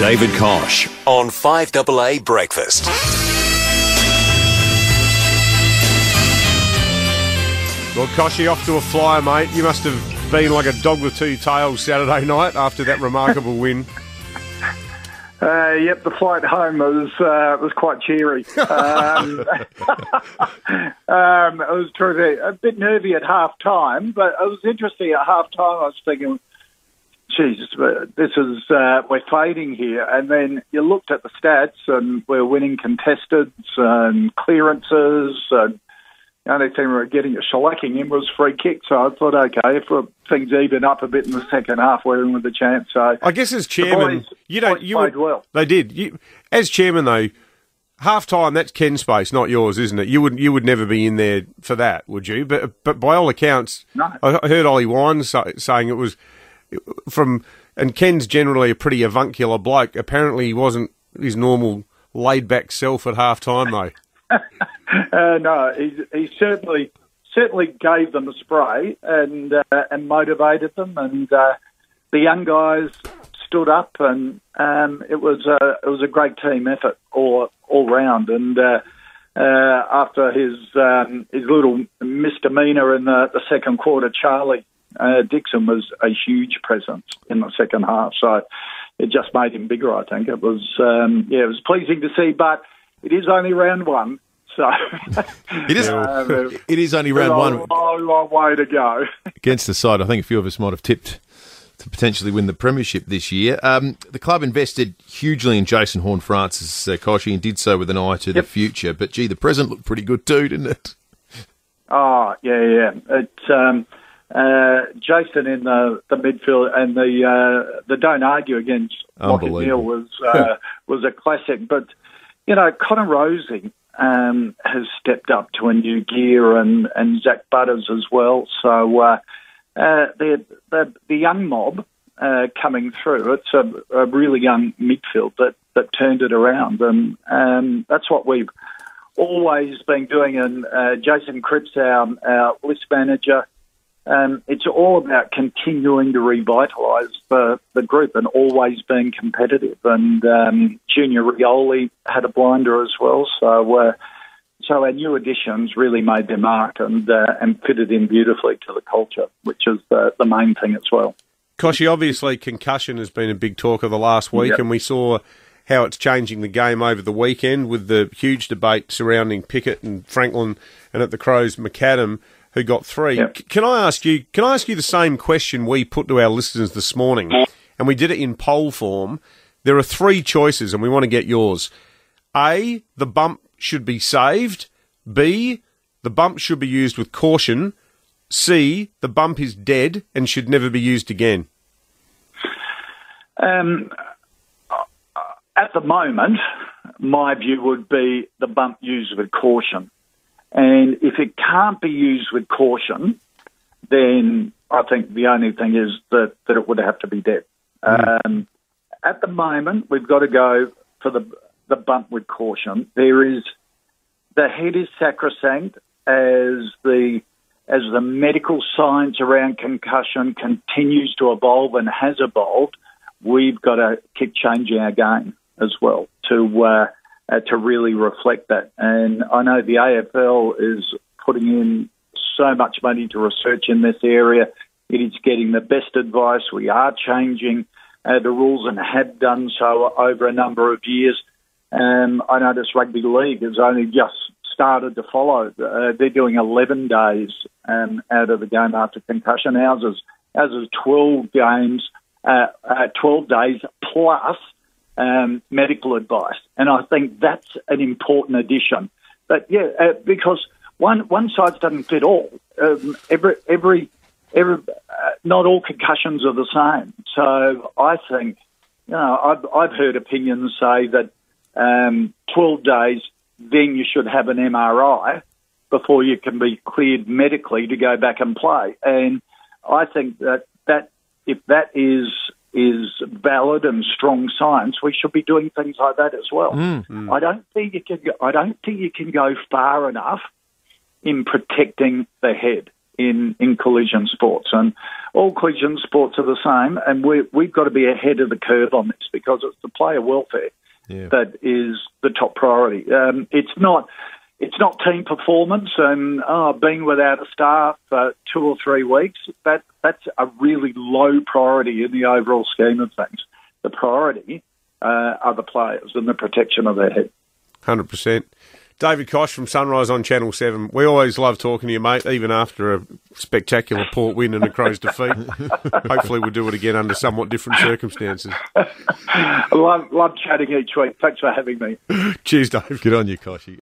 David Koch on 5AA Breakfast. Well, Kochie, off to a flyer, mate. You must have been like a dog with two tails Saturday night after that remarkable win. Uh, yep, the flight home was uh, was quite cheery. Um, um, it was terrific. A bit nervy at half time, but it was interesting. At half time, I was thinking, Jesus, this is uh, we're fading here. And then you looked at the stats, and we're winning contested and clearances and the only thing we were getting a shellacking in was free kick. So I thought, okay, if things even up a bit in the second half, we're in with a chance. So I guess as chairman, boys, you don't you played would, well. They did. You, as chairman, though, half time that's Ken's space, not yours, isn't it? You would you would never be in there for that, would you? But but by all accounts, No. I heard Ollie Wines say, saying it was from, and Ken's generally a pretty avuncular bloke. Apparently, he wasn't his normal laid back self at half time, though. Uh, no, he, he certainly certainly gave them a spray and uh, and motivated them, and uh, the young guys stood up, and um, it was a it was a great team effort all all round. And uh, uh, after his um, his little misdemeanor in the, the second quarter, Charlie uh, Dixon was a huge presence in the second half. So it just made him bigger. I think it was um, yeah, it was pleasing to see, but it is only round one. So It is. um, It is only round a one long, long way to go. against the side. I think a few of us might have tipped to potentially win the premiership this year. Um, the club invested hugely in Jason Horne-Francis uh, Kochie and did so with an eye to the future. But gee, the present looked pretty good too, didn't it? Oh yeah, yeah. It um, uh, Jason in the, the midfield and the uh, the don't argue against Lachie Neale was uh, was a classic. But you know, Connor Rozee um, has stepped up to a new gear, and and Zak Butters as well. So uh, uh, the the the young mob. Uh, coming through, it's a, a really young midfield that, that turned it around, and um, that's what we've always been doing. And uh, Jason Cripps, our, our list manager, um, it's all about continuing to revitalise the, the group and always being competitive. And um, Junior Rioli had a blinder as well, so uh, so our new additions really made their mark and uh, and fitted in beautifully to the culture, which is the, the main thing as well. Kochie, obviously, concussion has been a big talk of the last week, Yep. and we saw how it's changing the game over the weekend with the huge debate surrounding Pickett and Franklin, and at the Crows, McAdam, who got three. Yep. Can I ask you? Can I ask you the same question we put to our listeners this morning, and we did it in poll form? There are three choices, and we want to get yours. A, the bump should be saved. B, the bump should be used with caution. C, the bump is dead and should never be used again. Um, at the moment, my view would be the bump used with caution. And if it can't be used with caution, then I think the only thing is that, that it would have to be dead. Um, at the moment, we've got to go for the, the bump with caution. There is the head is sacrosanct as the as the medical science around concussion continues to evolve and has evolved, we've got to keep changing our game as well to uh, uh, to really reflect that. And I know the AFL is putting in so much money to research in this area. It is getting the best advice. We are changing uh, the rules and have done so over a number of years. Um, I notice rugby league has only just started to follow. Uh, they're doing 11 days um, out of the game after concussion. Ours is, ours is 12 games, uh, uh, 12 days plus um, medical advice. And I think that's an important addition. But yeah, uh, because one one size doesn't fit all. Um, every every every uh, not all concussions are the same. So I think you know I've I've heard opinions say that um, 12 days then you should have an MRI before you can be cleared medically to go back and play. And I think that that if that is is valid and strong science, we should be doing things like that as well. I don't think you can. Go, I don't think you can go far enough in protecting the head. in, in collision sports. And all collision sports are the same, and we, we've got to be ahead of the curve on this because it's the player welfare Yeah. that is the top priority. Um, it's not it's not team performance and oh, being without a staff for two or three weeks. That that's a really low priority in the overall scheme of things. The priority uh, are the players and the protection of their head. Hundred percent. David Koch from Sunrise on Channel Seven. We always love talking to you, mate, even after a spectacular Port win and a Crows defeat. Hopefully, we'll do it again under somewhat different circumstances. I love, love chatting each week. Thanks for having me. Cheers, Dave. Good on you, Kochie.